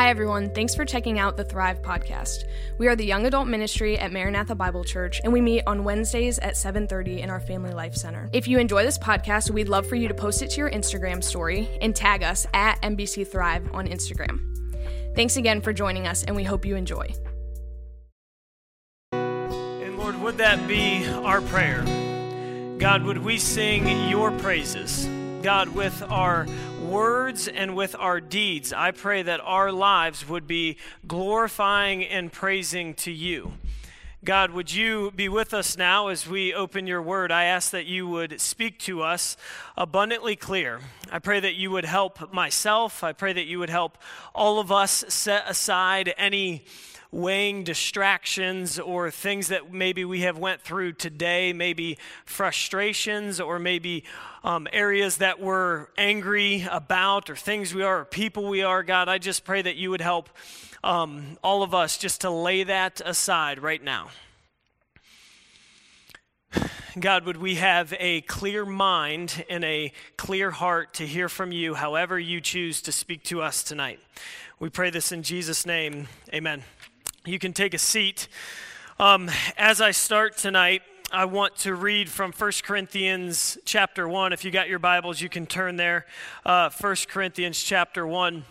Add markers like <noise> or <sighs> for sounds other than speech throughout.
Hi, everyone. Thanks for checking out the Thrive podcast. We are the young adult ministry at Maranatha Bible Church, and we meet on Wednesdays at 7.30 in our Family Life Center. If you enjoy this podcast, we'd love for you to post it to your Instagram story and tag us at MBC Thrive on Instagram. Thanks again for joining us, and we hope you enjoy. And Lord, would that be our prayer? God, would we sing your praises? God, with our words and with our deeds, I pray that our lives would be glorifying and praising to you. God, would you be with us now as we open your word? I ask that you would speak to us abundantly clear. I pray that you would help myself. I pray that you would help all of us set aside any weighing distractions or things that maybe we have went through today maybe frustrations or maybe um, areas that we're angry about or things we are or people we are god i just pray that you would help um, all of us just to lay that aside right now <sighs> God, would we have a clear mind and a clear heart to hear from you however you choose to speak to us tonight? We pray this in Jesus' name. Amen. You can take a seat. Um, as I start tonight, I want to read from 1 Corinthians chapter 1. If you got your Bibles, you can turn there. Uh, 1 Corinthians chapter 1.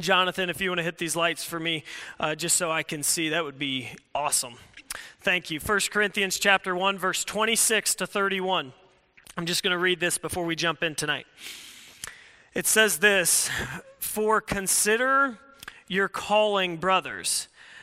Jonathan, if you want to hit these lights for me, uh, just so I can see, that would be awesome. Thank you. 1 Corinthians chapter 1, verse 26 to 31. I'm just going to read this before we jump in tonight. It says this For consider your calling, brothers.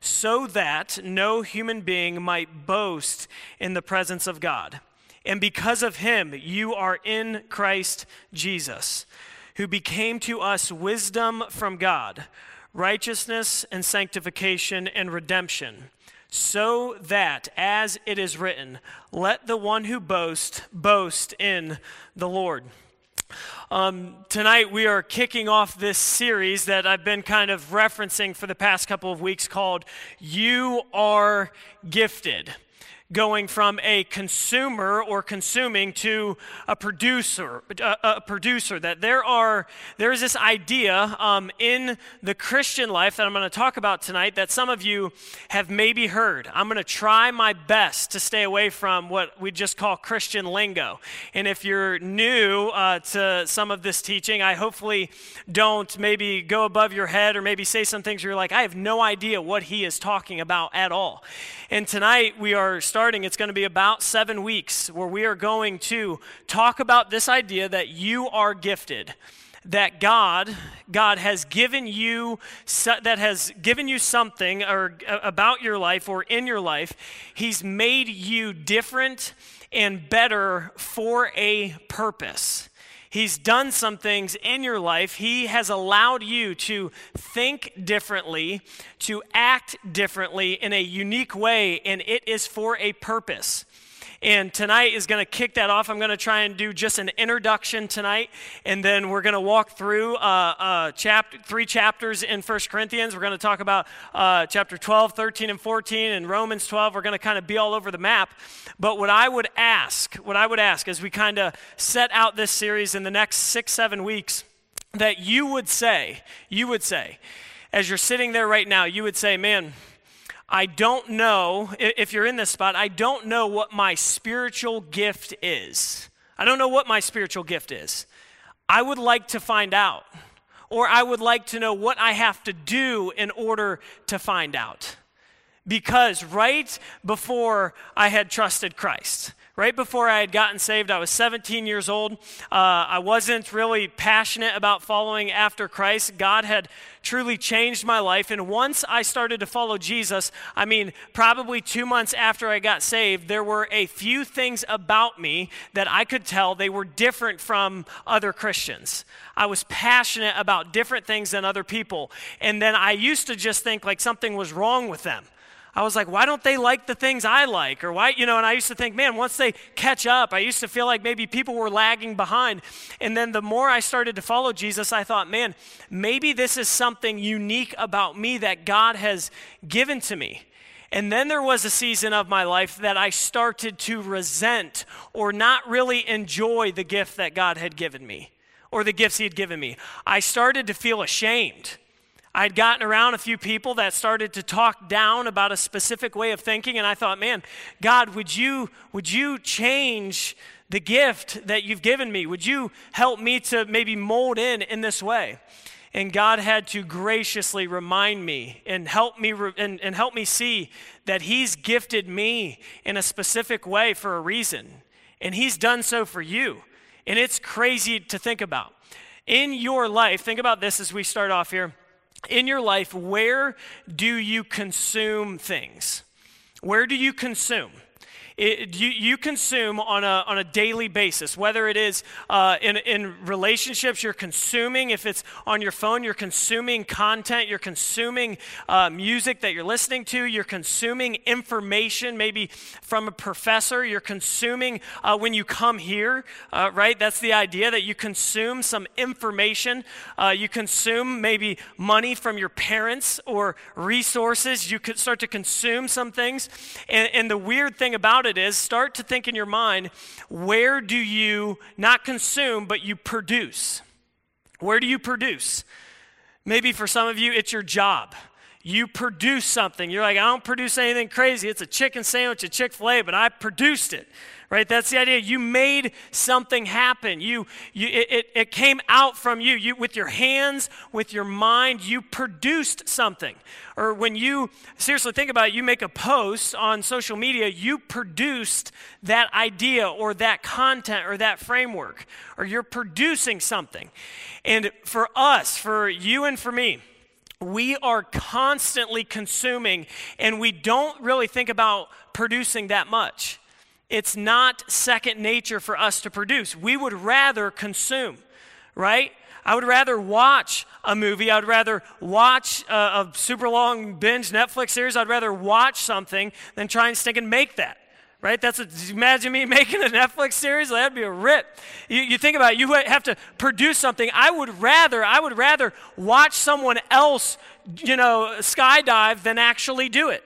so that no human being might boast in the presence of God. And because of him, you are in Christ Jesus, who became to us wisdom from God, righteousness and sanctification and redemption, so that, as it is written, let the one who boasts boast in the Lord. Um, tonight, we are kicking off this series that I've been kind of referencing for the past couple of weeks called You Are Gifted going from a consumer or consuming to a producer a, a producer that there are there is this idea um, in the christian life that i'm going to talk about tonight that some of you have maybe heard. I'm going to try my best to stay away from what we just call christian lingo. And if you're new uh, to some of this teaching i hopefully don't maybe go above your head or maybe say some things you're like i have no idea what he is talking about at all. And tonight we are starting, it's going to be about seven weeks where we are going to talk about this idea that you are gifted that God, God has given you that has given you something or uh, about your life or in your life. He's made you different and better for a purpose. He's done some things in your life. He has allowed you to think differently, to act differently in a unique way, and it is for a purpose. And tonight is going to kick that off. I'm going to try and do just an introduction tonight, and then we're going to walk through uh, uh, chapter, three chapters in First Corinthians. We're going to talk about uh, chapter 12, 13, and 14, and Romans 12. We're going to kind of be all over the map. But what I would ask, what I would ask as we kind of set out this series in the next six, seven weeks, that you would say, you would say, as you're sitting there right now, you would say, man, I don't know, if you're in this spot, I don't know what my spiritual gift is. I don't know what my spiritual gift is. I would like to find out, or I would like to know what I have to do in order to find out. Because right before I had trusted Christ, right before I had gotten saved, I was 17 years old. Uh, I wasn't really passionate about following after Christ. God had truly changed my life. And once I started to follow Jesus, I mean, probably two months after I got saved, there were a few things about me that I could tell they were different from other Christians. I was passionate about different things than other people. And then I used to just think like something was wrong with them. I was like, why don't they like the things I like? Or why, you know, and I used to think, man, once they catch up, I used to feel like maybe people were lagging behind. And then the more I started to follow Jesus, I thought, man, maybe this is something unique about me that God has given to me. And then there was a season of my life that I started to resent or not really enjoy the gift that God had given me or the gifts He had given me. I started to feel ashamed. I'd gotten around a few people that started to talk down about a specific way of thinking, and I thought, man, God, would you, would you change the gift that you've given me? Would you help me to maybe mold in in this way? And God had to graciously remind me and help me re- and, and help me see that He's gifted me in a specific way for a reason. And He's done so for you. And it's crazy to think about. In your life, think about this as we start off here. In your life, where do you consume things? Where do you consume? It, you, you consume on a, on a daily basis, whether it is uh, in, in relationships you're consuming, if it's on your phone, you're consuming content, you're consuming uh, music that you're listening to, you're consuming information maybe from a professor, you're consuming uh, when you come here, uh, right? That's the idea that you consume some information, uh, you consume maybe money from your parents or resources, you could start to consume some things. And, and the weird thing about it it is, start to think in your mind where do you not consume, but you produce? Where do you produce? Maybe for some of you, it's your job. You produce something. You're like, I don't produce anything crazy. It's a chicken sandwich at Chick fil A, but I produced it right? That's the idea. You made something happen. You, you, it, it came out from you. you. With your hands, with your mind, you produced something. Or when you, seriously think about it, you make a post on social media, you produced that idea or that content or that framework, or you're producing something. And for us, for you and for me, we are constantly consuming and we don't really think about producing that much. It's not second nature for us to produce. We would rather consume, right? I would rather watch a movie. I'd rather watch a, a, super long binge Netflix series. I'd rather watch something than try and stick and make that. Right? That's a, imagine me <laughs> making a Netflix series. That'd be a rip. You, you think about it. You have to produce something. I would rather. I would rather watch someone else, you know, skydive than actually do it.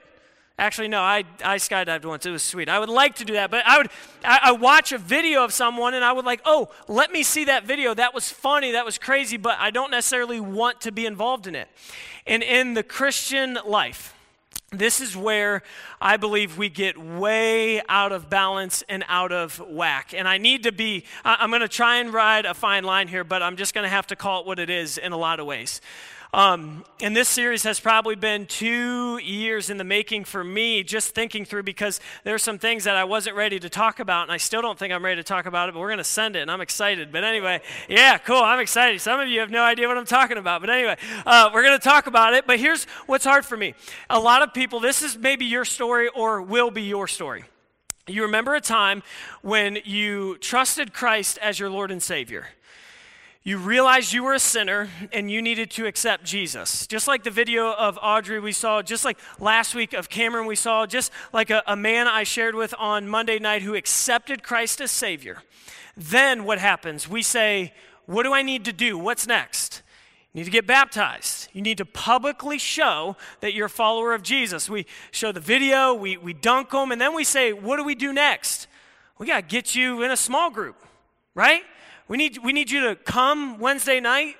Actually, no, I, I skydived once. It was sweet. I would like to do that, but I would I, I, watch a video of someone and I would like, oh, let me see that video. That was funny. That was crazy, but I don't necessarily want to be involved in it. And in the Christian life, this is where I believe we get way out of balance and out of whack. And I need to be, I'm going to try and ride a fine line here, but I'm just going to have to call it what it is in a lot of ways. Um, and this series has probably been two years in the making for me, just thinking through because there's some things that I wasn't ready to talk about, and I still don't think I'm ready to talk about it, but we're going to send it, and I'm excited. But anyway, yeah, cool, I'm excited. Some of you have no idea what I'm talking about, but anyway, uh, we're going to talk about it. But here's what's hard for me a lot of people, this is maybe your story or will be your story. You remember a time when you trusted Christ as your Lord and Savior. You realized you were a sinner and you needed to accept Jesus. Just like the video of Audrey we saw, just like last week of Cameron we saw, just like a, a man I shared with on Monday night who accepted Christ as Savior. Then what happens? We say, What do I need to do? What's next? You need to get baptized. You need to publicly show that you're a follower of Jesus. We show the video, we, we dunk them, and then we say, What do we do next? We got to get you in a small group, right? We need, we need you to come Wednesday night,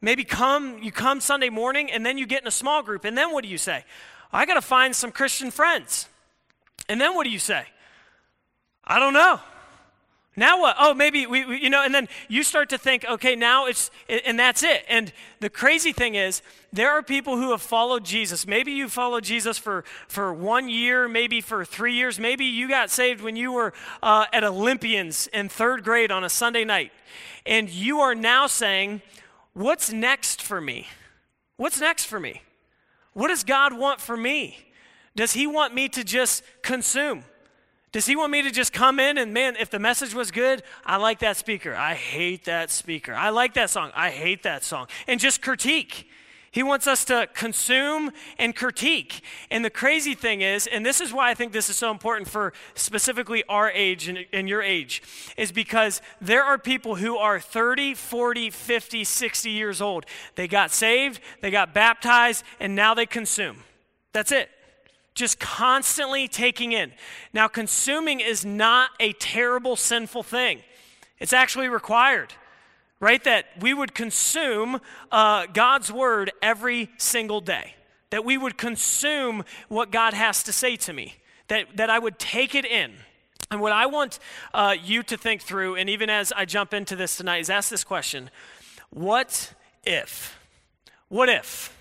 maybe come, you come Sunday morning, and then you get in a small group. And then what do you say? I got to find some Christian friends. And then what do you say? I don't know. Now what? Oh, maybe we, we, you know, and then you start to think, okay, now it's, and that's it. And the crazy thing is, there are people who have followed Jesus. Maybe you followed Jesus for, for one year, maybe for three years. Maybe you got saved when you were uh, at Olympians in third grade on a Sunday night. And you are now saying, what's next for me? What's next for me? What does God want for me? Does He want me to just consume? Does he want me to just come in and, man, if the message was good, I like that speaker. I hate that speaker. I like that song. I hate that song. And just critique. He wants us to consume and critique. And the crazy thing is, and this is why I think this is so important for specifically our age and, and, your age, is because there are people who are 30, 40, 50, 60 years old. They got saved, they got baptized, and now they consume. That's it. Just constantly taking in. Now, consuming is not a terrible, sinful thing, it's actually required right? That we would consume uh, God's word every single day, that we would consume what God has to say to me, that, that I would take it in. And what I want uh, you to think through, and even as I jump into this tonight, is ask this question What if? What if?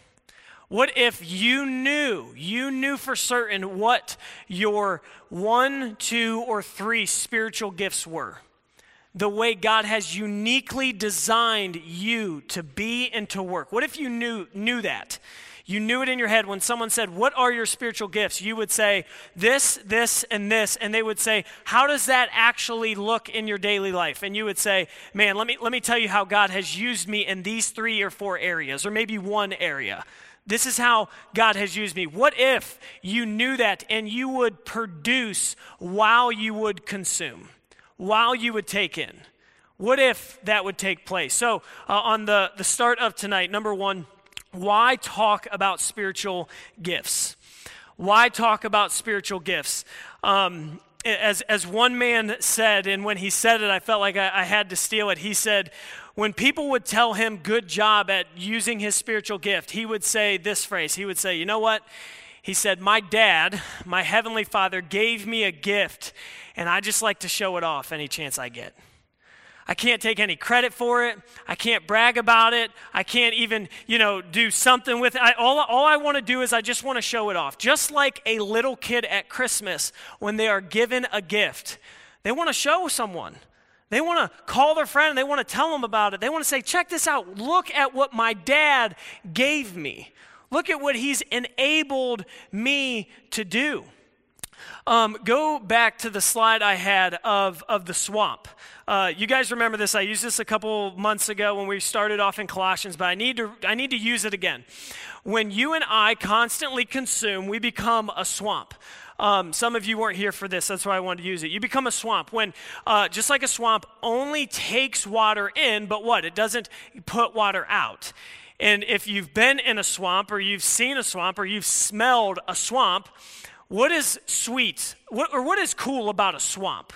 What if you knew, you knew for certain what your one, two, or three spiritual gifts were? the way God has uniquely designed you to be and to work. What if you knew, knew that? You knew it in your head when someone said, What are your spiritual gifts? You would say, This, this, and this. And they would say, How does that actually look in your daily life? And you would say, Man, let me, let me tell you how God has used me in these three or four areas, or maybe one area. This is how God has used me. What if you knew that and you would produce while you would consume? while you would take in. What if that would take place? So, uh, on the, the start of tonight, number one, why talk about spiritual gifts? Why talk about spiritual gifts? Um, as, as one man said, and when he said it, I felt like I, I had to steal it. He said, when people would tell him good job at using his spiritual gift, he would say this phrase. He would say, You know what? He said, My dad, my heavenly father, gave me a gift, and I just like to show it off any chance I get. I can't take any credit for it. I can't brag about it. I can't even, you know, do something with it. I, all, all I want to do is I just want to show it off. Just like a little kid at Christmas when they are given a gift, they want to show someone. They want to call their friend and they want to tell them about it. They want to say, check this out. Look at what my dad gave me. Look at what he's enabled me to do. Um, go back to the slide I had of, of the swamp. Uh, you guys remember this? I used this a couple months ago when we started off in Colossians, but I need to, I need to use it again. When you and I constantly consume, we become a swamp. Um, some of you weren't here for this, that's why I wanted to use it. You become a swamp when, uh, just like a swamp, only takes water in, but what? It doesn't put water out. And if you've been in a swamp or you've seen a swamp or you've smelled a swamp, what is sweet what, or what is cool about a swamp?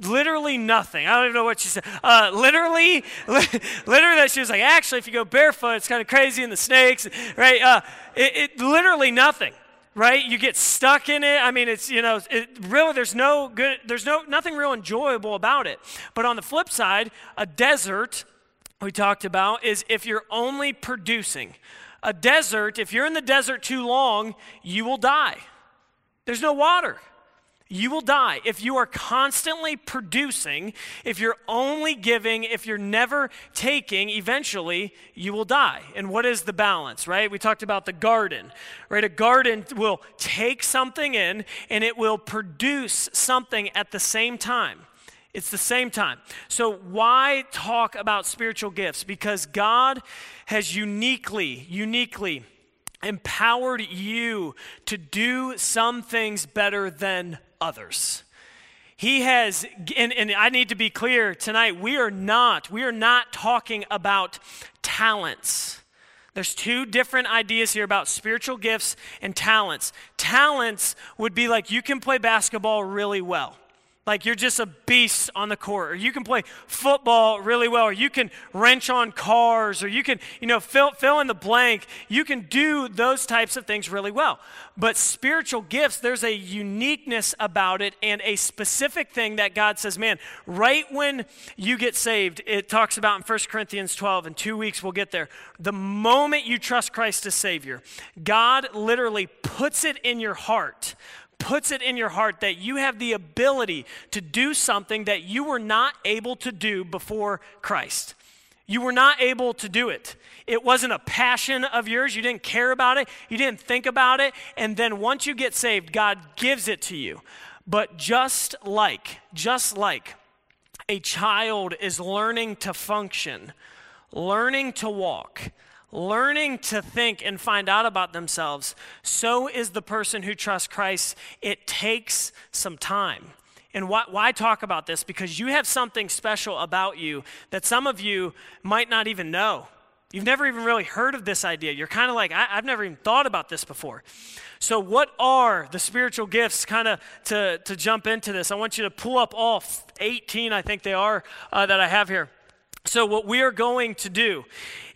Literally nothing. I don't even know what she said. Uh, literally, <laughs> literally, she was like, actually, if you go barefoot, it's kind of crazy, and the snakes, right? Uh, it, it, literally nothing, right? You get stuck in it. I mean, it's you know, it, really, there's no good, there's no nothing real enjoyable about it. But on the flip side, a desert we talked about is if you're only producing a desert, if you're in the desert too long, you will die. There's no water. You will die. If you are constantly producing, if you're only giving, if you're never taking, eventually you will die. And what is the balance, right? We talked about the garden, right? A garden will take something in and it will produce something at the same time. It's the same time. So, why talk about spiritual gifts? Because God has uniquely, uniquely empowered you to do some things better than others. He has, and, and, I need to be clear tonight, we are not, we are not talking about talents. There's two different ideas here about spiritual gifts and talents. Talents would be like you can play basketball really well like you're just a beast on the court, or you can play football really well, or you can wrench on cars, or you can, you know, fill, fill in the blank. You can do those types of things really well. But spiritual gifts, there's a uniqueness about it and a specific thing that God says, man, right when you get saved, it talks about in 1 Corinthians 12, in two weeks we'll get there. The moment you trust Christ as Savior, God literally puts it in your heart puts it in your heart that you have the ability to do something that you were not able to do before Christ. You were not able to do it. It wasn't a passion of yours. You didn't care about it. You didn't think about it. And then once you get saved, God gives it to you. But just like, just like a child is learning to function, learning to walk, learning to think and find out about themselves, so is the person who trusts Christ. It takes some time. And why, why, talk about this? Because you have something special about you that some of you might not even know. You've never even really heard of this idea. You're kind of like, I, have never even thought about this before. So, what are the spiritual gifts? Kind of to, to jump into this, I want you to pull up all 18, I think they are, uh, that I have here. So, what we are going to do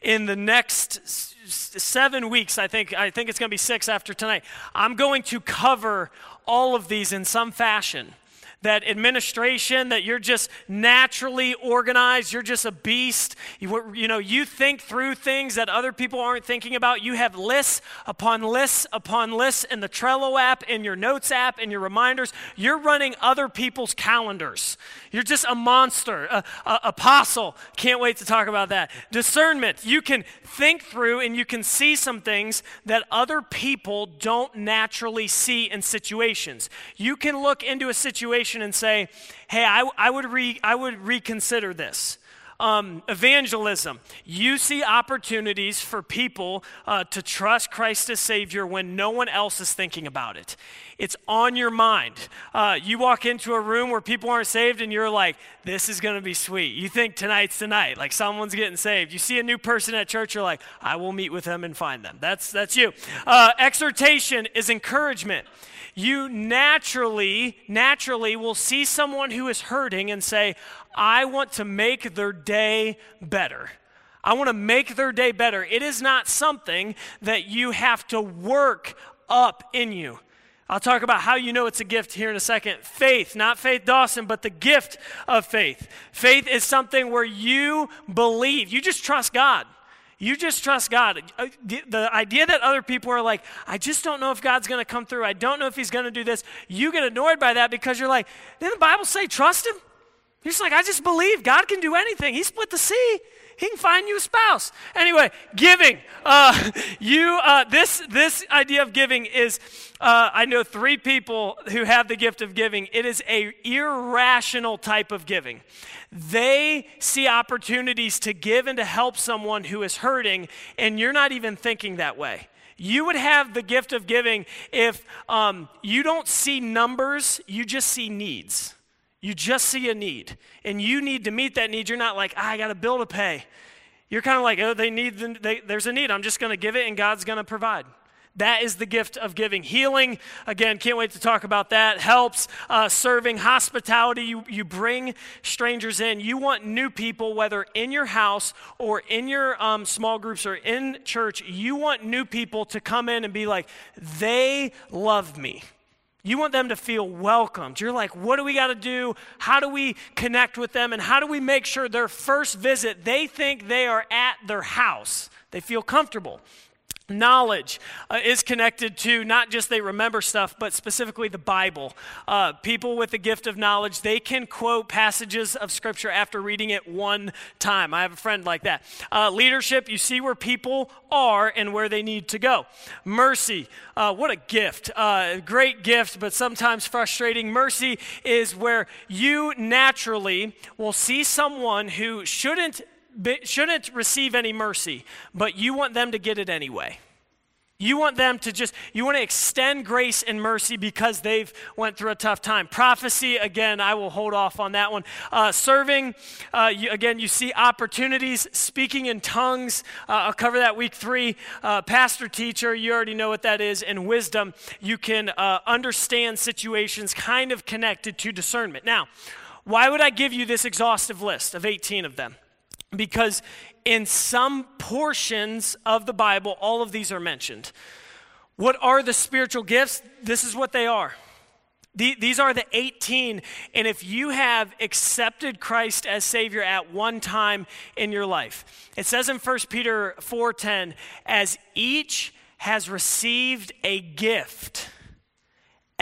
in the next seven weeks, I think, I think it's going to be six after tonight, I'm going to cover all of these in some fashion that administration, that you're just naturally organized, you're just a beast. You, you know, you think through things that other people aren't thinking about. You have lists upon lists upon lists in the Trello app, in your notes app, in your reminders. You're running other people's calendars. You're just a monster, a, a apostle. Can't wait to talk about that. Discernment. You can think through and you can see some things that other people don't naturally see in situations. You can look into a situation situation and say, hey, I, I, would, re, I would reconsider this. Um, evangelism. You see opportunities for people uh, to trust Christ as Savior when no one else is thinking about it. It's on your mind. Uh, you walk into a room where people aren't saved and you're like, this is going to be sweet. You think tonight's tonight, like someone's getting saved. You see a new person at church, you're like, I will meet with them and find them. That's, that's you. Uh, exhortation is encouragement you naturally, naturally will see someone who is hurting and say, I want to make their day better. I want to make their day better. It is not something that you have to work up in you. I'll talk about how you know it's a gift here in a second. Faith, not Faith Dawson, but the gift of faith. Faith is something where you believe, you just trust God. You just trust God. Uh, the idea that other people are like, I just don't know if God's going to come through. I don't know if He's going to do this. You get annoyed by that because you're like, didn't the Bible say trust Him? You're just like, I just believe God can do anything. He split the sea. He can find you a spouse. Anyway, giving. Uh, you, uh, this, this idea of giving is, uh, I know three people who have the gift of giving. It is a irrational type of giving. They see opportunities to give and to help someone who is hurting, and you're not even thinking that way. You would have the gift of giving if um, you don't see numbers, you just see needs. You just see a need, and you need to meet that need. You're not like, ah, I got a bill to pay. You're kind of like, oh, they need, the, they, there's a need. I'm just going to give it, and God's going to provide. That is the gift of giving. Healing, again, can't wait to talk about that. Helps, uh, serving, hospitality. You, you bring strangers in. You want new people, whether in your house or in your um, small groups or in church, you want new people to come in and be like, they love me. You want them to feel welcomed. You're like, what do we got to do? How do we connect with them? And how do we make sure their first visit, they think they are at their house? They feel comfortable. Knowledge uh, is connected to not just they remember stuff, but specifically the Bible. Uh, people with the gift of knowledge, they can quote passages of Scripture after reading it one time. I have a friend like that. Uh, leadership, you see where people are and where they need to go. Mercy, uh, what a gift. Uh, great gift, but sometimes frustrating. Mercy is where you naturally will see someone who shouldn't shouldn't receive any mercy, but you want them to get it anyway. You want them to just, you want to extend grace and mercy because they've went through a tough time. Prophecy, again, I will hold off on that one. Uh, serving, uh, you, again, you see opportunities. Speaking in tongues, uh, I'll cover that week three. Uh, pastor, teacher, you already know what that is. And wisdom, you can uh, understand situations kind of connected to discernment. Now, why would I give you this exhaustive list of 18 of them? Because in some portions of the Bible, all of these are mentioned. What are the spiritual gifts? This is what they are. These are the 18, and if you have accepted Christ as Savior at one time in your life, it says in 1 Peter 4:10, as each has received a gift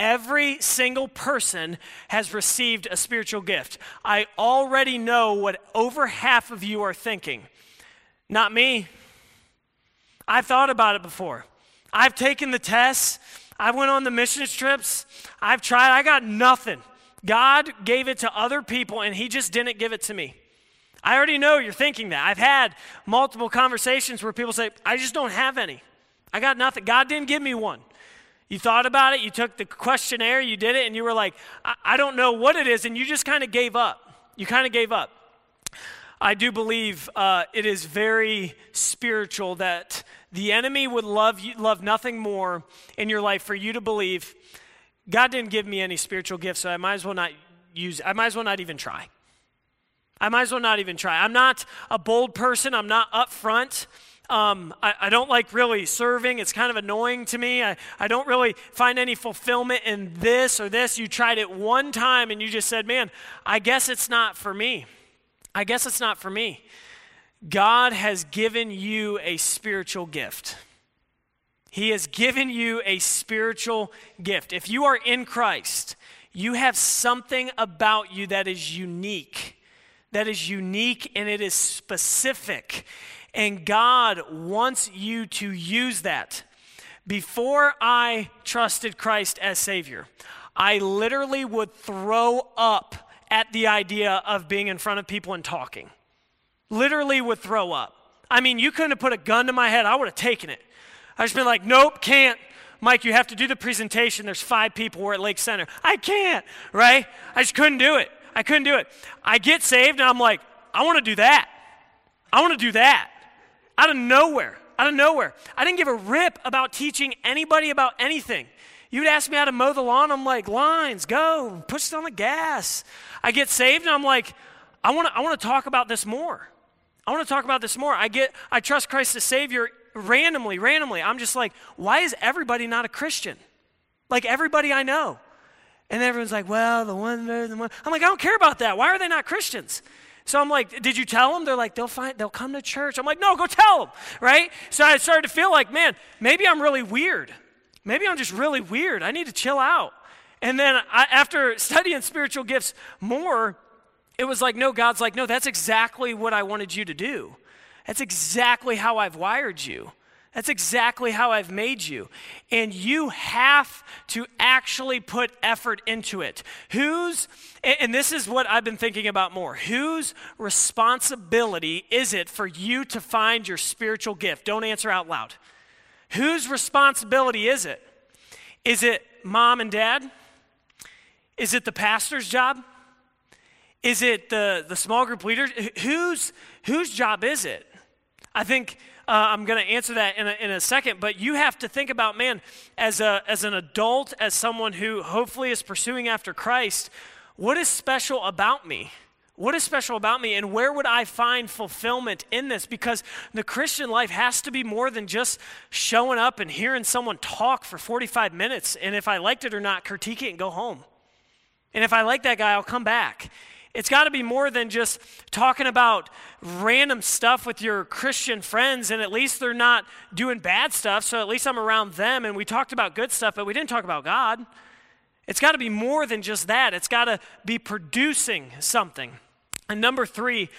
Every single person has received a spiritual gift. I already know what over half of you are thinking. Not me. I've thought about it before. I've taken the tests. I went on the mission trips. I've tried. I got nothing. God gave it to other people and He just didn't give it to me. I already know you're thinking that. I've had multiple conversations where people say, I just don't have any. I got nothing. God didn't give me one. You thought about it, you took the questionnaire, you did it, and you were like, I, I don't know what it is, and you just kind of gave up. You kind of gave up. I do believe uh, it is very spiritual that the enemy would love you, love nothing more in your life for you to believe God didn't give me any spiritual gifts, so I might as well not use. I might as well not even try. I might as well not even try. I'm not a bold person. I'm not upfront. Um, I, I, don't like really serving. It's kind of annoying to me. I, I don't really find any fulfillment in this or this. You tried it one time and you just said, man, I guess it's not for me. I guess it's not for me. God has given you a spiritual gift. He has given you a spiritual gift. If you are in Christ, you have something about you that is unique. That is unique and it is specific. And God wants you to use that. Before I trusted Christ as Savior, I literally would throw up at the idea of being in front of people and talking. Literally would throw up. I mean, you couldn't have put a gun to my head, I would have taken it. I just been like, nope, can't. Mike, you have to do the presentation. There's five people. We're at Lake Center. I can't, right? I just couldn't do it. I couldn't do it. I get saved and I'm like, I want to do that. I want to do that. Out of nowhere. Out of nowhere. I didn't give a rip about teaching anybody about anything. You'd ask me how to mow the lawn. I'm like, lines, go, push it on the gas. I get saved and I'm like, I want to I want to talk about this more. I want to talk about this more. I get I trust Christ as Savior randomly, randomly. I'm just like, why is everybody not a Christian? Like everybody I know. And everyone's like, well, the one, the one. I'm like, I don't care about that. Why are they not Christians? So I'm like, did you tell them? They're like, they'll find, they'll come to church. I'm like, no, go tell them, right? So I started to feel like, man, maybe I'm really weird. Maybe I'm just really weird. I need to chill out. And then I, after studying spiritual gifts more, it was like, no, God's like, no, that's exactly what I wanted you to do. That's exactly how I've wired you. That's exactly how I've made you. And you have to actually put effort into it. Whose, and this is what I've been thinking about more, whose responsibility is it for you to find your spiritual gift? Don't answer out loud. Whose responsibility is it? Is it mom and dad? Is it the pastor's job? Is it the, the small group leader? Whose, whose job is it? I think Uh, I'm going to answer that in a, in a second, but you have to think about, man, as, a, as an adult, as someone who hopefully is pursuing after Christ, what is special about me? What is special about me, and where would I find fulfillment in this? Because the Christian life has to be more than just showing up and hearing someone talk for 45 minutes, and if I liked it or not, critique it and go home. And if I like that guy, I'll come back. It's got to be more than just talking about random stuff with your Christian friends, and at least they're not doing bad stuff, so at least I'm around them, and we talked about good stuff, but we didn't talk about God. It's got to be more than just that, it's got to be producing something. And number three,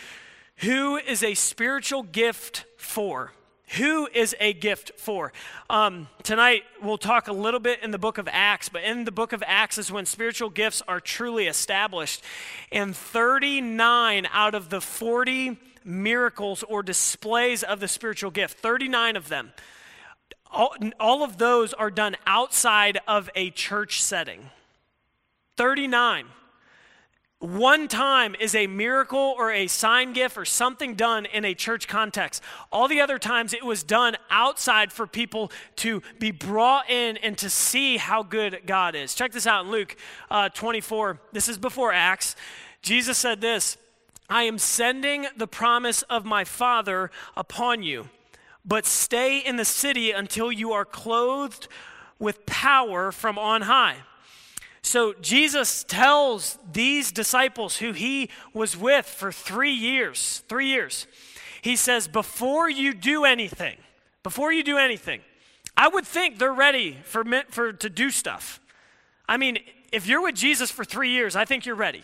who is a spiritual gift for? Who is a gift for? Um, tonight, we'll talk a little bit in the book of Acts, but in the book of Acts is when spiritual gifts are truly established. And 39 out of the 40 miracles or displays of the spiritual gift, 39 of them, all, all of those are done outside of a church setting. 39 one time is a miracle or a sign gift or something done in a church context. All the other times it was done outside for people to be brought in and to see how good God is. Check this out in Luke uh, 24. This is before Acts. Jesus said this I am sending the promise of my Father upon you, but stay in the city until you are clothed with power from on high. So Jesus tells these disciples who he was with for three years, three years, he says, before you do anything, before you do anything, I would think they're ready for, for to do stuff. I mean, if you're with Jesus for three years, I think you're ready.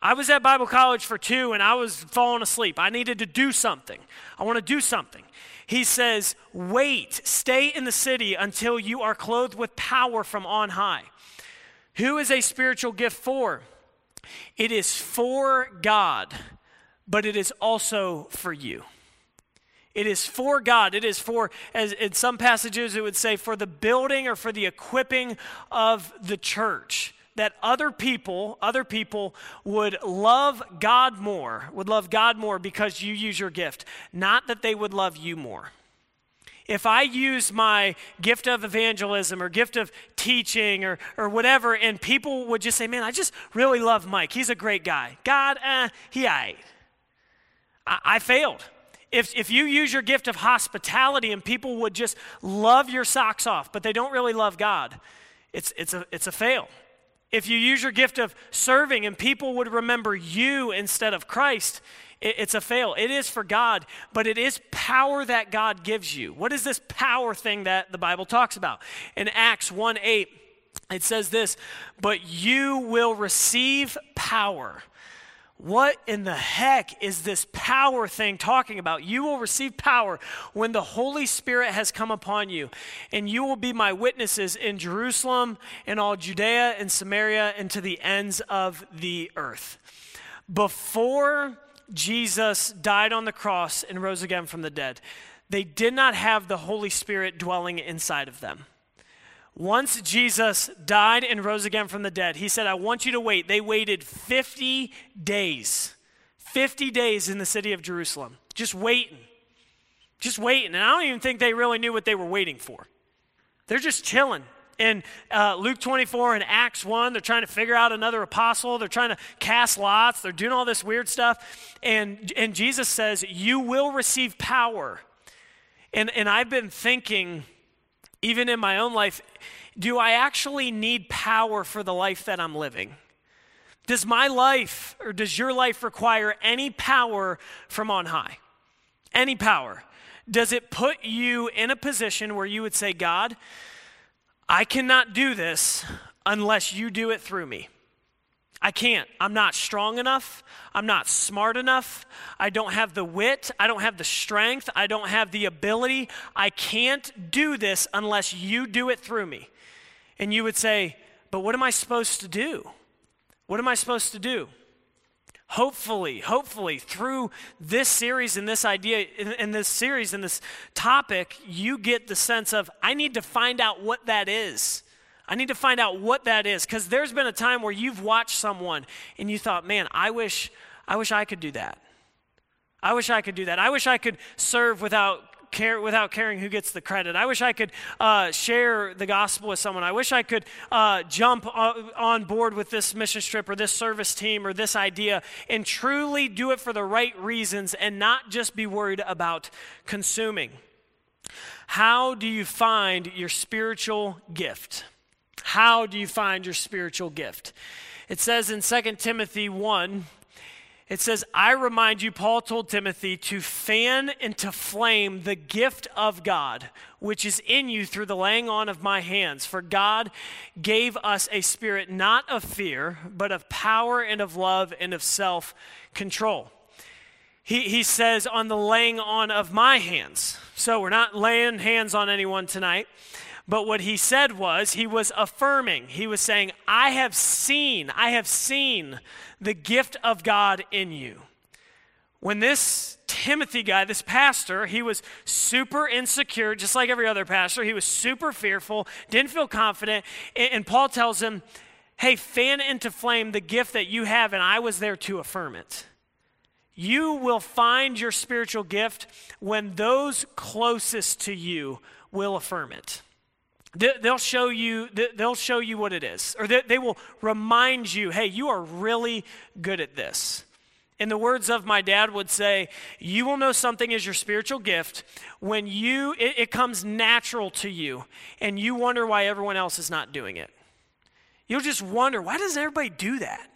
I was at Bible college for two and I was falling asleep. I needed to do something. I want to do something. He says, Wait, stay in the city until you are clothed with power from on high. Who is a spiritual gift for? It is for God, but it is also for you. It is for God. It is for, as in some passages, it would say, for the building or for the equipping of the church. That other people, other people would love God more, would love God more because you use your gift, not that they would love you more if I use my gift of evangelism or gift of teaching or, or whatever, and people would just say, Man, I just really love Mike. He's a great guy. God, eh, he I, I failed. If, if you use your gift of hospitality and people would just love your socks off, but they don't really love God, it's, it's, a, it's a fail. If you use your gift of serving and people would remember you instead of Christ, it's a fail. It is for God, but it is power that God gives you. What is this power thing that the Bible talks about? In Acts 1 8, it says this, but you will receive power. What in the heck is this power thing talking about? You will receive power when the Holy Spirit has come upon you, and you will be my witnesses in Jerusalem, in all Judea and Samaria, and to the ends of the earth. Before Jesus died on the cross and rose again from the dead, they did not have the Holy Spirit dwelling inside of them. Once Jesus died and rose again from the dead, he said, I want you to wait. They waited 50 days, 50 days in the city of Jerusalem, just waiting, just waiting. And I don't even think they really knew what they were waiting for. They're just chilling, in uh, Luke 24 and Acts 1. They're trying to figure out another apostle. They're trying to cast lots. They're doing all this weird stuff. And, and Jesus says, You will receive power. And, and I've been thinking, even in my own life, do I actually need power for the life that I'm living? Does my life or does your life require any power from on high? Any power? Does it put you in a position where you would say, God, I cannot do this unless you do it through me. I can't. I'm not strong enough. I'm not smart enough. I don't have the wit. I don't have the strength. I don't have the ability. I can't do this unless you do it through me. And you would say, But what am I supposed to do? What am I supposed to do? Hopefully, hopefully, through this series and this idea, in, this series and this topic, you get the sense of, I need to find out what that is. I need to find out what that is. Because there's been a time where you've watched someone and you thought, man, I wish, I wish I could do that. I wish I could do that. I wish I could serve without care, without caring who gets the credit. I wish I could uh, share the gospel with someone. I wish I could uh, jump on board with this mission trip or this service team or this idea and truly do it for the right reasons and not just be worried about consuming. How do you find your spiritual gift? How do you find your spiritual gift? It says in 2 Timothy 1 it says, I remind you, Paul told Timothy, to fan into flame the gift of God, which is in you through the laying on of my hands. For God gave us a spirit not of fear, but of power and of love and of self control. He, he says, on the laying on of my hands. So we're not laying hands on anyone tonight. But what he said was, he was affirming. He was saying, I have seen, I have seen the gift of God in you. When this Timothy guy, this pastor, he was super insecure, just like every other pastor. He was super fearful, didn't feel confident. And Paul tells him, Hey, fan into flame the gift that you have, and I was there to affirm it. You will find your spiritual gift when those closest to you will affirm it. They'll show you, they'll show you what it is, or they will remind you, hey, you are really good at this. In the words of my dad would say, you will know something is your spiritual gift when you it, it comes natural to you and you wonder why everyone else is not doing it. You'll just wonder, why does everybody do that?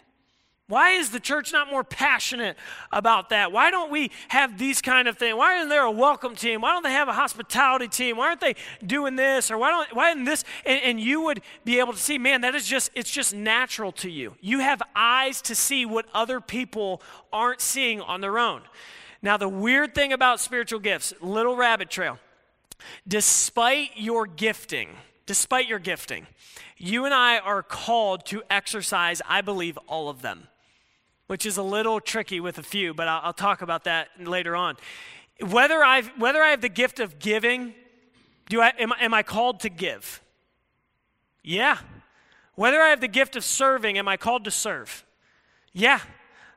Why is the church not more passionate about that? Why don't we have these kind of things? Why isn't there a welcome team? Why don't they have a hospitality team? Why aren't they doing this? Or why don't why isn't this? And, and you would be able to see, man, that is just it's just natural to you. You have eyes to see what other people aren't seeing on their own. Now, the weird thing about spiritual gifts, little rabbit trail, despite your gifting, despite your gifting, you and I are called to exercise, I believe, all of them. Which is a little tricky with a few, but I'll, I'll talk about that later on. Whether, I've, whether I have the gift of giving, do I, am, am I called to give? Yeah. Whether I have the gift of serving, am I called to serve? Yeah.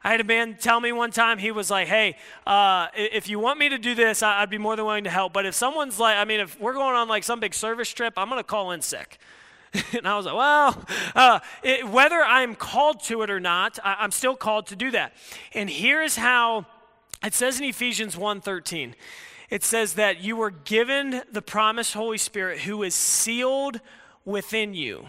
I had a man tell me one time, he was like, hey, uh, if you want me to do this, I'd be more than willing to help. But if someone's like, I mean, if we're going on like some big service trip, I'm going to call in sick. <laughs> and I was like, well, uh, it, whether I'm called to it or not, I, am still called to do that. And here's how it says in Ephesians 1:13. It says that you were given the promised Holy Spirit who is sealed within you.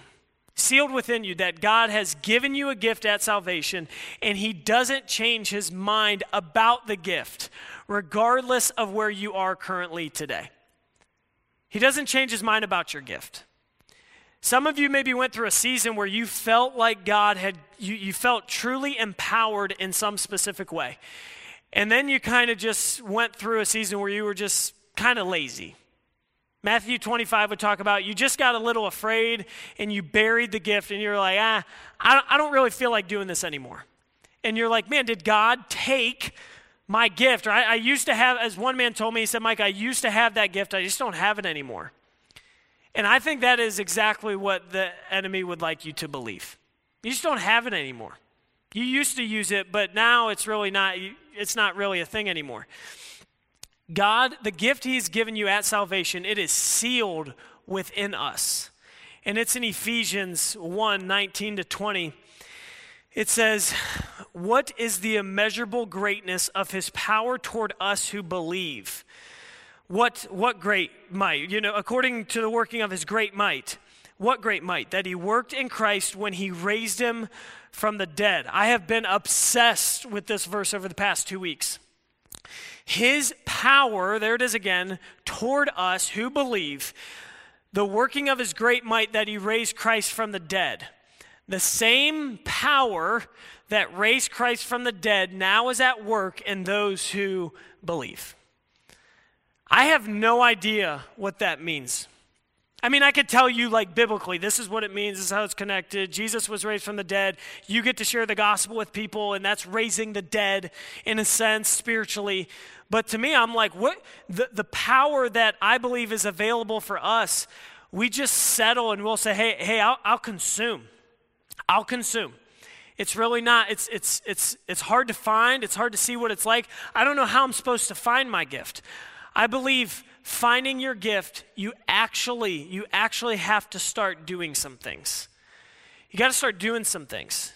Sealed within you, that God has given you a gift at salvation, and He doesn't change His mind about the gift, regardless of where you are currently today. He doesn't change His mind about your gift. Some of you maybe went through a season where you felt like God had, you, you felt truly empowered in some specific way. And then you kind of just went through a season where you were just kind of lazy. Matthew 25 would talk about you just got a little afraid and you buried the gift and you're like, ah, I don't really feel like doing this anymore. And you're like, man, did God take my gift? Or I, I used to have, as one man told me, he said, Mike, I used to have that gift, I just don't have it anymore. And I think that is exactly what the enemy would like you to believe. You just don't have it anymore. You used to use it, but now it's really not it's not really a thing anymore. God, the gift he's given you at salvation, it is sealed within us. And it's in Ephesians 1 19 to 20. It says, What is the immeasurable greatness of his power toward us who believe? What, what great might? You know, according to the working of his great might. What great might? That he worked in Christ when he raised him from the dead. I have been obsessed with this verse over the past two weeks. His power, there it is again, toward us who believe, the working of his great might that he raised Christ from the dead. The same power that raised Christ from the dead now is at work in those who believe. I have no idea what that means. I mean, I could tell you, like, biblically, this is what it means, this is how it's connected. Jesus was raised from the dead. You get to share the gospel with people, and that's raising the dead in a sense, spiritually. But to me, I'm like, what? The, the power that I believe is available for us, we just settle and we'll say, hey, hey, I'll, I'll consume. I'll consume. It's really not, it's, it's, it's, it's hard to find, it's hard to see what it's like. I don't know how I'm supposed to find my gift. I believe finding your gift, you actually, you actually have to start doing some things. You got to start doing some things.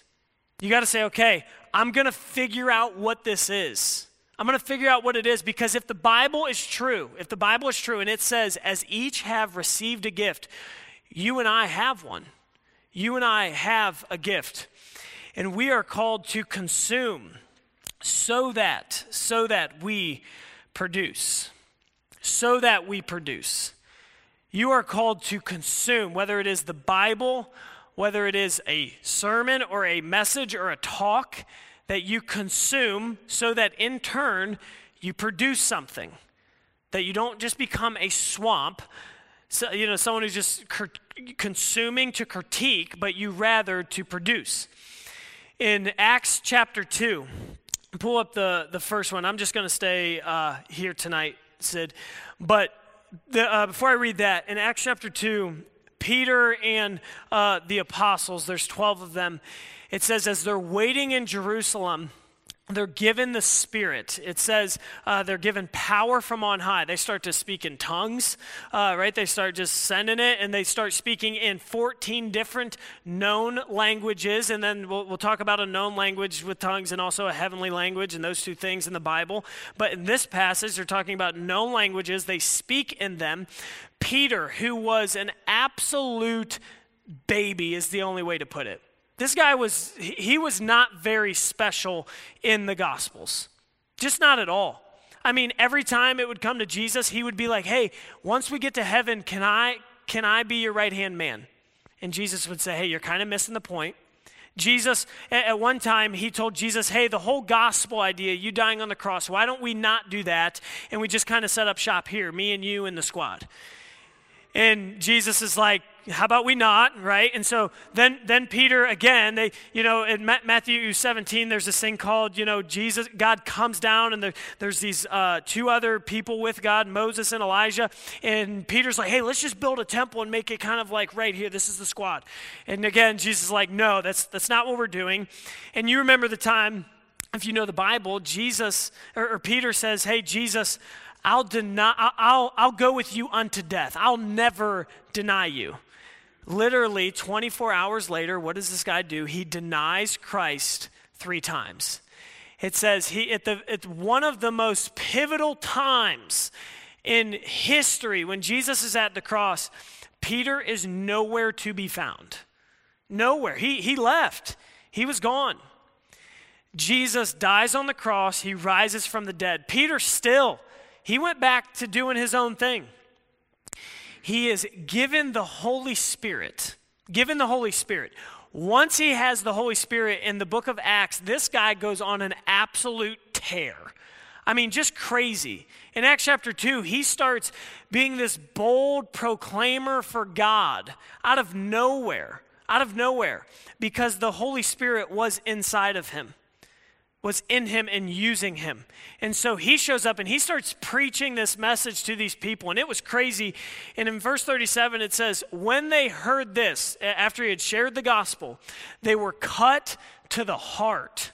You got to say, okay, I'm going to figure out what this is. I'm going to figure out what it is because if the Bible is true, if the Bible is true and it says, as each have received a gift, you and I have one. You and I have a gift. And we are called to consume so that, so that we produce so that we produce. You are called to consume, whether it is the Bible, whether it is a sermon or a message or a talk, that you consume so that in turn you produce something. That you don't just become a swamp, so, you know, someone who's just consuming to critique, but you rather to produce. In Acts chapter 2, pull up the, the first one. I'm just going to stay uh, here tonight Sid. But the, uh, before I read that, in Acts chapter 2, Peter and uh, the apostles, there's 12 of them, it says, as they're waiting in Jerusalem, they're given the Spirit. It says uh, they're given power from on high. They start to speak in tongues, uh, right? They start just sending it, and they start speaking in 14 different known languages. And then we'll, we'll talk about a known language with tongues and also a heavenly language, and those two things in the Bible. But in this passage, they're talking about known languages. They speak in them. Peter, who was an absolute baby, is the only way to put it this guy was, he was not very special in the Gospels. Just not at all. I mean, every time it would come to Jesus, he would be like, hey, once we get to heaven, can I, can I be your right hand man? And Jesus would say, hey, you're kind of missing the point. Jesus, at one time, he told Jesus, Hey, the whole gospel idea, you dying on the cross, why don't we not do that? And we just kind of set up shop here, me and you and the squad. And Jesus is like, how about we not, right? And so then, then Peter again, they, you know, in Matthew 17, there's this thing called, you know, Jesus, God comes down and there, there's these uh, two other people with God, Moses and Elijah. And Peter's like, hey, let's just build a temple and make it kind of like right here. This is the squad. And again, Jesus is like, no, that's, that's not what we're doing. And you remember the time, if you know the Bible, Jesus, or, or Peter says, hey, Jesus, I'll deny, I'll, I'll go with you unto death. I'll never deny you. Literally 24 hours later, what does this guy do? He denies Christ three times. It says he at the at one of the most pivotal times in history when Jesus is at the cross, Peter is nowhere to be found. Nowhere. He he left. He was gone. Jesus dies on the cross, he rises from the dead. Peter still he went back to doing his own thing he is given the Holy Spirit. Given the Holy Spirit. Once he has the Holy Spirit in the book of Acts, this guy goes on an absolute tear. I mean, just crazy. In Acts chapter 2, he starts being this bold proclaimer for God out of nowhere, out of nowhere, because the Holy Spirit was inside of him was in him and using him. And so he shows up and he starts preaching this message to these people. And it was crazy. And in verse 37, it says, When they heard this, after he had shared the gospel, they were cut to the heart.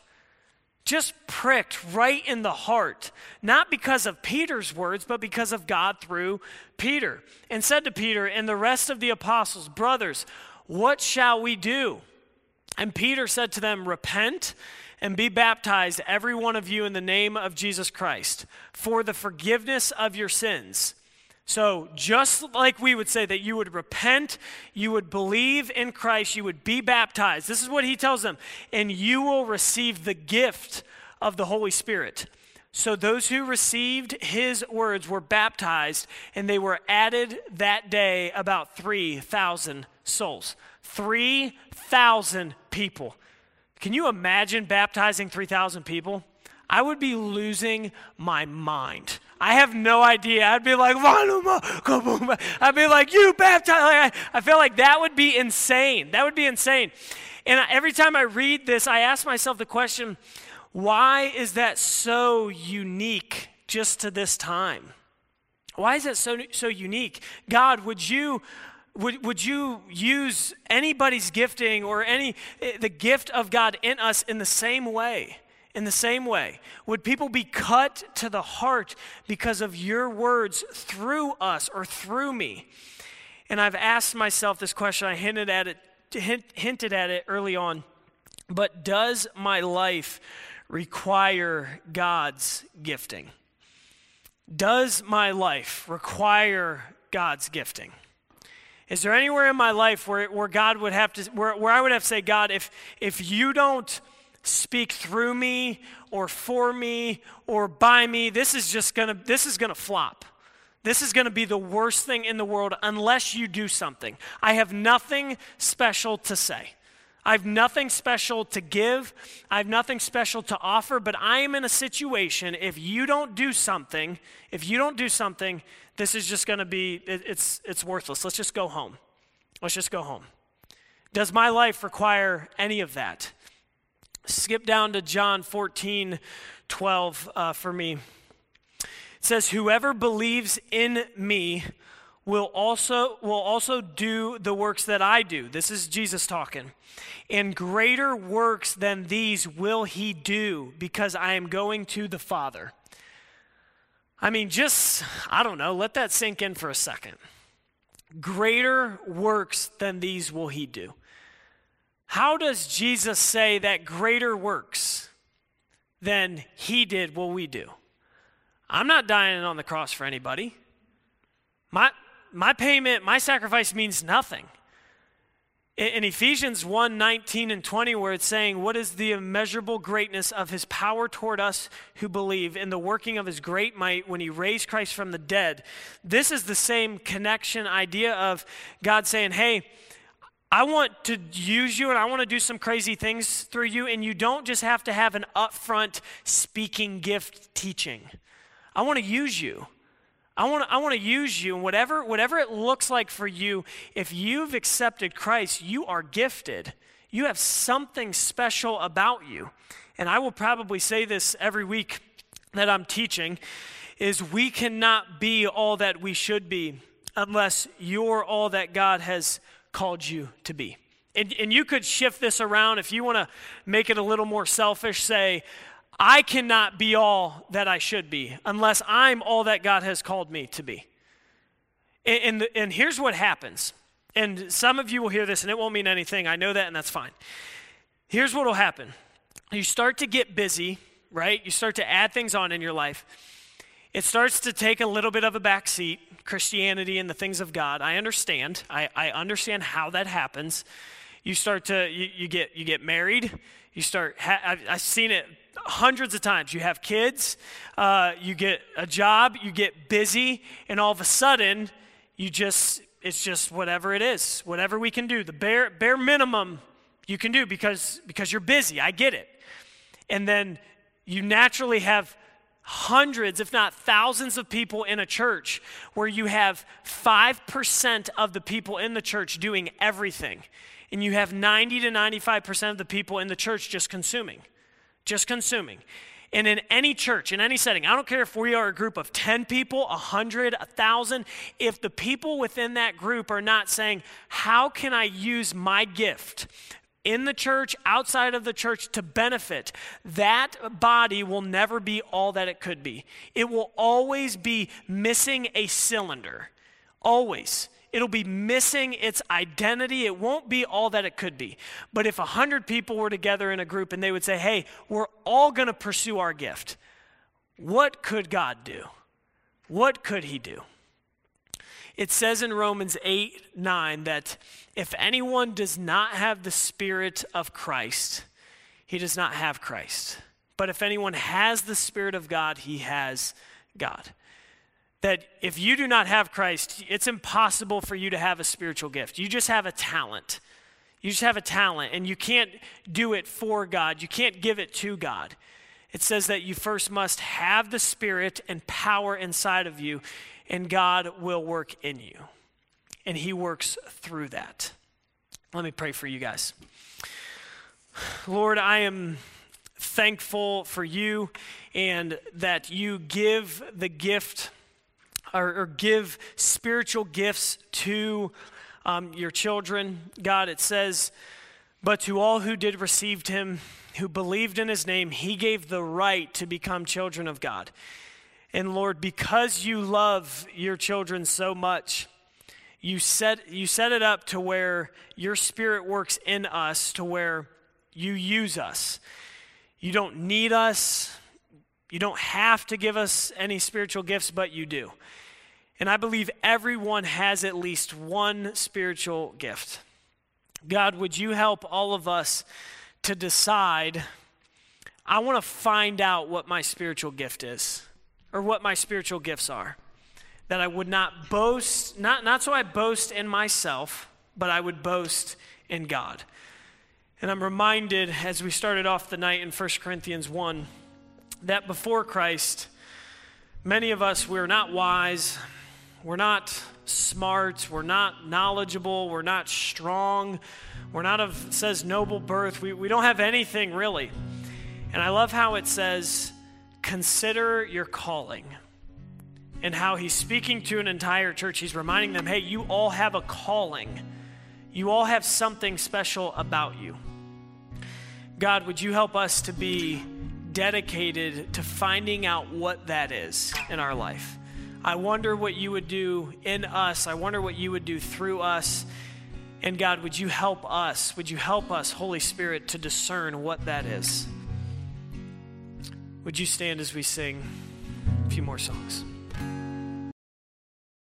Just pricked right in the heart, not because of Peter's words, but because of God through Peter. And said to Peter and the rest of the apostles, Brothers, what shall we do? And Peter said to them, Repent and be baptized, every one of you, in the name of Jesus Christ for the forgiveness of your sins. So, just like we would say that you would repent, you would believe in Christ, you would be baptized. This is what he tells them, and you will receive the gift of the Holy Spirit. So, those who received his words were baptized, and they were added that day about 3,000 souls. 3,000 people. Can you imagine baptizing 3,000 people? I would be losing my mind. I have no idea. I'd be like, I'd be like, you baptize. I feel like that would be insane. That would be insane. And every time I read this, I ask myself the question, why is that so unique just to this time? Why is that so, so unique? God, would you would, would you use anybody's gifting or any eh, the gift of God in us in the same way? In the same way, would people be cut to the heart because of your words through us or through me? And I've asked myself this question. I hinted at it, hint, hinted at it early on. But does my life require God's gifting? Does my life require God's gifting? Is there anywhere in my life where, where God would have to, where, where I would have to say, God, if, if you don't speak through me or for me or by me, this is just gonna, this is gonna flop. This is to be the worst thing in the world unless you do something. I have nothing special to say. I have nothing special to give. I have nothing special to offer, but I am in a situation if you don't do something, if you don't do something, this is just going to be it, it's it's worthless. Let's just go home. Let's just go home. Does my life require any of that? Skip down to John 14, 12 uh, for me. It says, Whoever believes in me will also, will also do the works that I do. This is Jesus talking. And greater works than these will he do because I am going to the Father. I mean, just, I don't know, let that sink in for a second. Greater works than these will he do. How does Jesus say that greater works than he did will we do? I'm not dying on the cross for anybody. My, my payment, my sacrifice means nothing. In Ephesians 1 19 and 20, where it's saying, What is the immeasurable greatness of his power toward us who believe in the working of his great might when he raised Christ from the dead? This is the same connection idea of God saying, Hey, I want to use you and I want to do some crazy things through you, and you don't just have to have an upfront speaking gift teaching. I want to use you. I want to I want to use you and whatever whatever it looks like for you. If you've accepted Christ you are gifted. You have something special about you. And I will probably say this every week that I'm teaching is we cannot be all that we should be unless you're all that God has called you to be. And, and you could shift this around. If you want to make it a little more selfish, say, I cannot be all that I should be unless I'm all that God has called me to be. And, and, the, and here's what happens. And some of you will hear this and it won't mean anything. I know that, and that's fine. Here's what will happen you start to get busy, right? You start to add things on in your life. It starts to take a little bit of a back seat, Christianity and the things of God. I understand. I, I understand how that happens. You start to, you, you get, you get married. You start, ha- I've, I've seen it hundreds of times. You have kids, uh, you get a job, you get busy, and all of a sudden, you just, it's just whatever it is, whatever we can do, the bare, bare minimum you can do because, because you're busy. I get it. And then you naturally have hundreds, if not thousands, of people in a church where you have 5% of the people in the church doing everything, and you have 90 to 95% of the people in the church just consuming. Just consuming. And in any church, in any setting, I don't care if we are a group of 10 people, 100, 1,000, if the people within that group are not saying, How can I use my gift in the church, outside of the church to benefit, that body will never be all that it could be. It will always be missing a cylinder. Always. It'll be missing its identity. It won't be all that it could be. But if a hundred people were together in a group and they would say, hey, we're all going to pursue our gift, what could God do? What could He do? It says in Romans 8 9 that if anyone does not have the Spirit of Christ, he does not have Christ. But if anyone has the Spirit of God, he has God. That if you do not have Christ, it's impossible for you to have a spiritual gift. You just have a talent. You just have a talent, and you can't do it for God. You can't give it to God. It says that you first must have the Spirit and power inside of you and God will work in you. And He works through that. Let me pray for you guys. Lord, I am thankful for you and that you give the gift or, or give spiritual gifts to um, your children. God, it says, but to all who did receive him, who believed in his name, he gave the right to become children of God. And Lord, because you love your children so much, you set, you set it up to where your spirit works in us, to where you use us. You don't need us. You don't have to give us any spiritual gifts, but you do. And I believe everyone has at least one spiritual gift. God, would you help all of us to decide? I want to find out what my spiritual gift is or what my spiritual gifts are. That I would not boast, not, not so I boast in myself, but I would boast in God. And I'm reminded as we started off the night in 1 Corinthians 1 that before Christ, many of us, we're not wise, we're not smart, we're not knowledgeable, we're not strong, we're not of, says, noble birth. We, we don't have anything really. And I love how it says, consider your calling. And how he's speaking to an entire church. He's reminding them, hey, you all have a calling. You all have something special about you. God, would you help us to be dedicated to finding out what that is in our life? I wonder what you would do in us. I wonder what you would do through us. And God, would you help us? Would you help us, Holy Spirit, to discern what that is? Would you stand as we sing a few more songs?